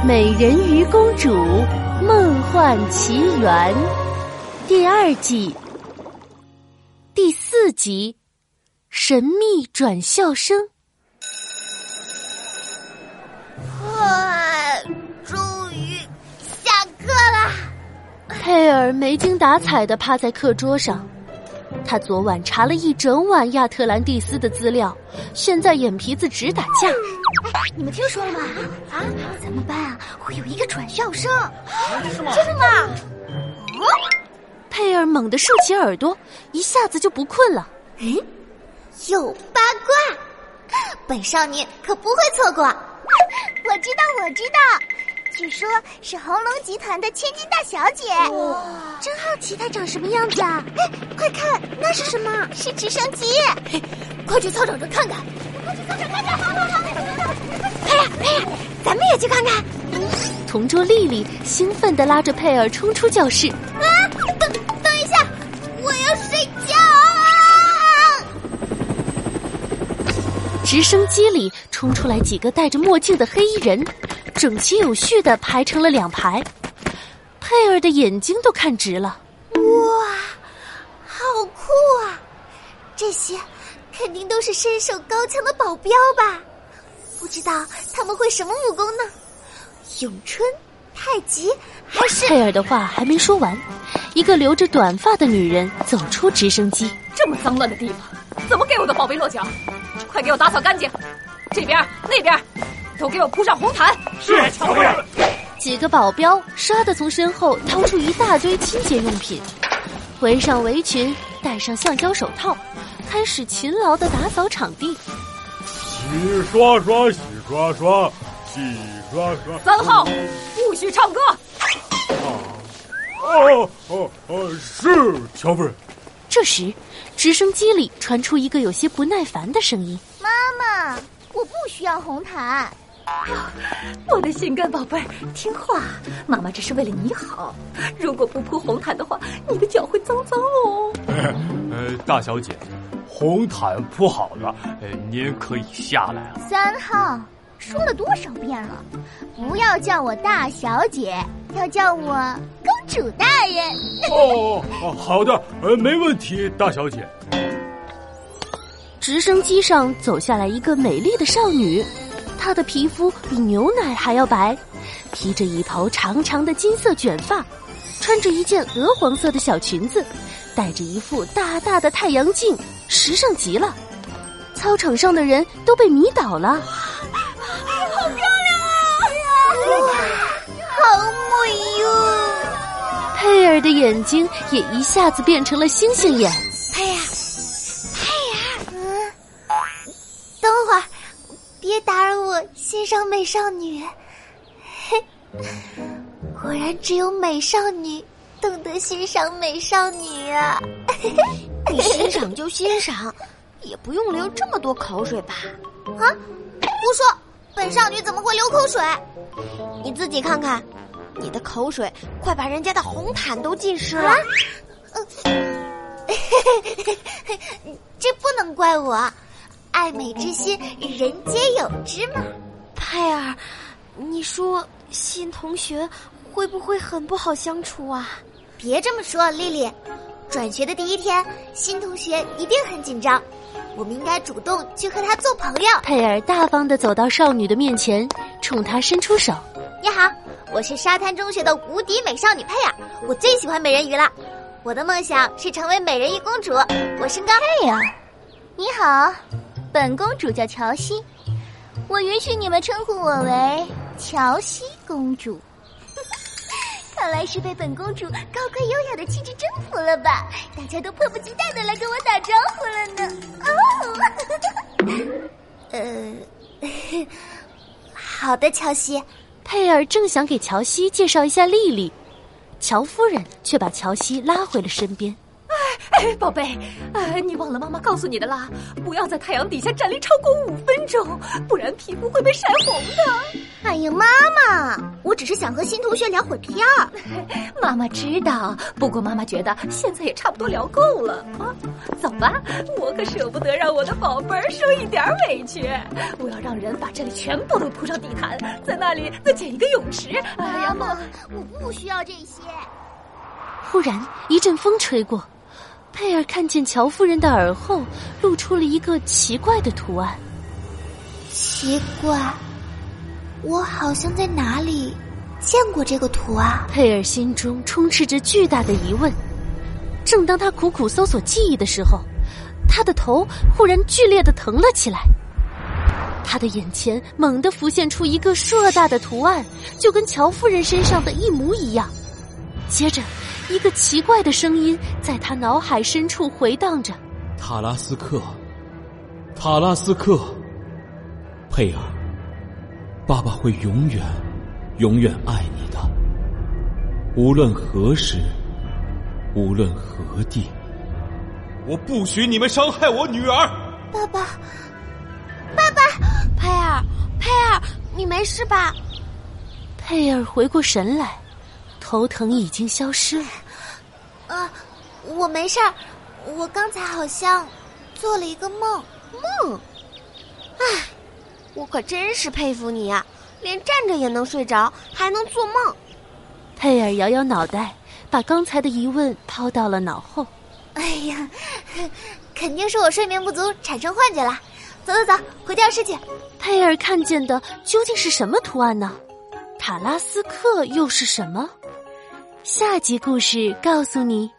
《美人鱼公主梦幻奇缘》第二季第四集《神秘转校生》。哇，终于下课啦！佩尔没精打采的趴在课桌上。他昨晚查了一整晚亚特兰蒂斯的资料，现在眼皮子直打架。你们听说了吗？啊，咱们班啊会有一个转校生，真的吗？真的吗？佩尔猛地竖起耳朵，一下子就不困了。嗯，有八卦，本少女可不会错过。我知道，我知道，据说是红龙集团的千金大小姐。哇，真好奇她长什么样子啊！哎，快看，那是什么？是直升机。嘿，快去操场上看看。快去操场看看。好好好。佩尔，佩尔，咱们也去看看。同桌丽丽兴奋地拉着佩尔冲出教室。啊，等等一下，我要睡觉啊！直升机里冲出来几个戴着墨镜的黑衣人，整齐有序的排成了两排。佩尔的眼睛都看直了。哇，好酷啊！这些肯定都是身手高强的保镖吧？不知道他们会什么武功呢？咏春、太极还是……佩尔的话还没说完，一个留着短发的女人走出直升机。这么脏乱的地方，怎么给我的宝贝落脚？快给我打扫干净！这边、那边，都给我铺上红毯。是，乔夫人。几个保镖唰的从身后掏出一大堆清洁用品，围上围裙，戴上橡胶手套，开始勤劳的打扫场地。洗刷刷，洗刷刷，洗刷刷。三号，不许唱歌。啊哦哦哦，是乔夫人。这时，直升机里传出一个有些不耐烦的声音：“妈妈，我不需要红毯。”我的心肝宝贝儿，听话，妈妈这是为了你好。如果不铺红毯的话，你的脚会脏脏哦。呃，大小姐，红毯铺好了，呃，您可以下来了。三号，说了多少遍了，不要叫我大小姐，要叫我公主大人。哦哦，好的，呃，没问题，大小姐。直升机上走下来一个美丽的少女。她的皮肤比牛奶还要白，披着一头长长的金色卷发，穿着一件鹅黄色的小裙子，戴着一副大大的太阳镜，时尚极了。操场上的人都被迷倒了，好漂亮啊！好美哟！佩尔的眼睛也一下子变成了星星眼。欣赏美少女，嘿，果然只有美少女懂得欣赏美少女啊！你欣赏就欣赏，也不用流这么多口水吧？啊，胡说！本少女怎么会流口水？你自己看看，你的口水快把人家的红毯都浸湿了。嗯，这不能怪我。爱美之心，人皆有之嘛。佩尔，你说新同学会不会很不好相处啊？别这么说，丽丽。转学的第一天，新同学一定很紧张，我们应该主动去和他做朋友。佩尔大方的走到少女的面前，冲她伸出手：“你好，我是沙滩中学的无敌美少女佩尔，我最喜欢美人鱼了。我的梦想是成为美人鱼公主。我身高……佩尔，你好。”本公主叫乔西，我允许你们称呼我为乔西公主。看来是被本公主高贵优雅的气质征服了吧？大家都迫不及待的来跟我打招呼了呢。哦，呃，好的，乔西。佩尔正想给乔西介绍一下丽丽，乔夫人却把乔西拉回了身边。哎，宝贝，哎，你忘了妈妈告诉你的啦，不要在太阳底下站立超过五分钟，不然皮肤会被晒红的。哎呀，妈妈，我只是想和新同学聊会儿天儿。妈妈知道，不过妈妈觉得现在也差不多聊够了啊。走吧，我可舍不得让我的宝贝儿受一点委屈。我要让人把这里全部都铺上地毯，在那里再建一个泳池。妈妈，我不需要这些。忽然一阵风吹过，佩尔看见乔夫人的耳后露出了一个奇怪的图案。奇怪。我好像在哪里见过这个图啊！佩尔心中充斥着巨大的疑问。正当他苦苦搜索记忆的时候，他的头忽然剧烈的疼了起来。他的眼前猛地浮现出一个硕大的图案，就跟乔夫人身上的一模一样。接着，一个奇怪的声音在他脑海深处回荡着：“塔拉斯克，塔拉斯克，佩尔。”爸爸会永远、永远爱你的，无论何时，无论何地。我不许你们伤害我女儿。爸爸，爸爸，佩尔，佩尔，你没事吧？佩尔回过神来，头疼已经消失了。啊，我没事儿，我刚才好像做了一个梦。梦？唉。我可真是佩服你呀，连站着也能睡着，还能做梦。佩尔摇摇脑袋，把刚才的疑问抛到了脑后。哎呀，肯定是我睡眠不足产生幻觉了。走走走，回教室去。佩尔看见的究竟是什么图案呢？塔拉斯克又是什么？下集故事告诉你。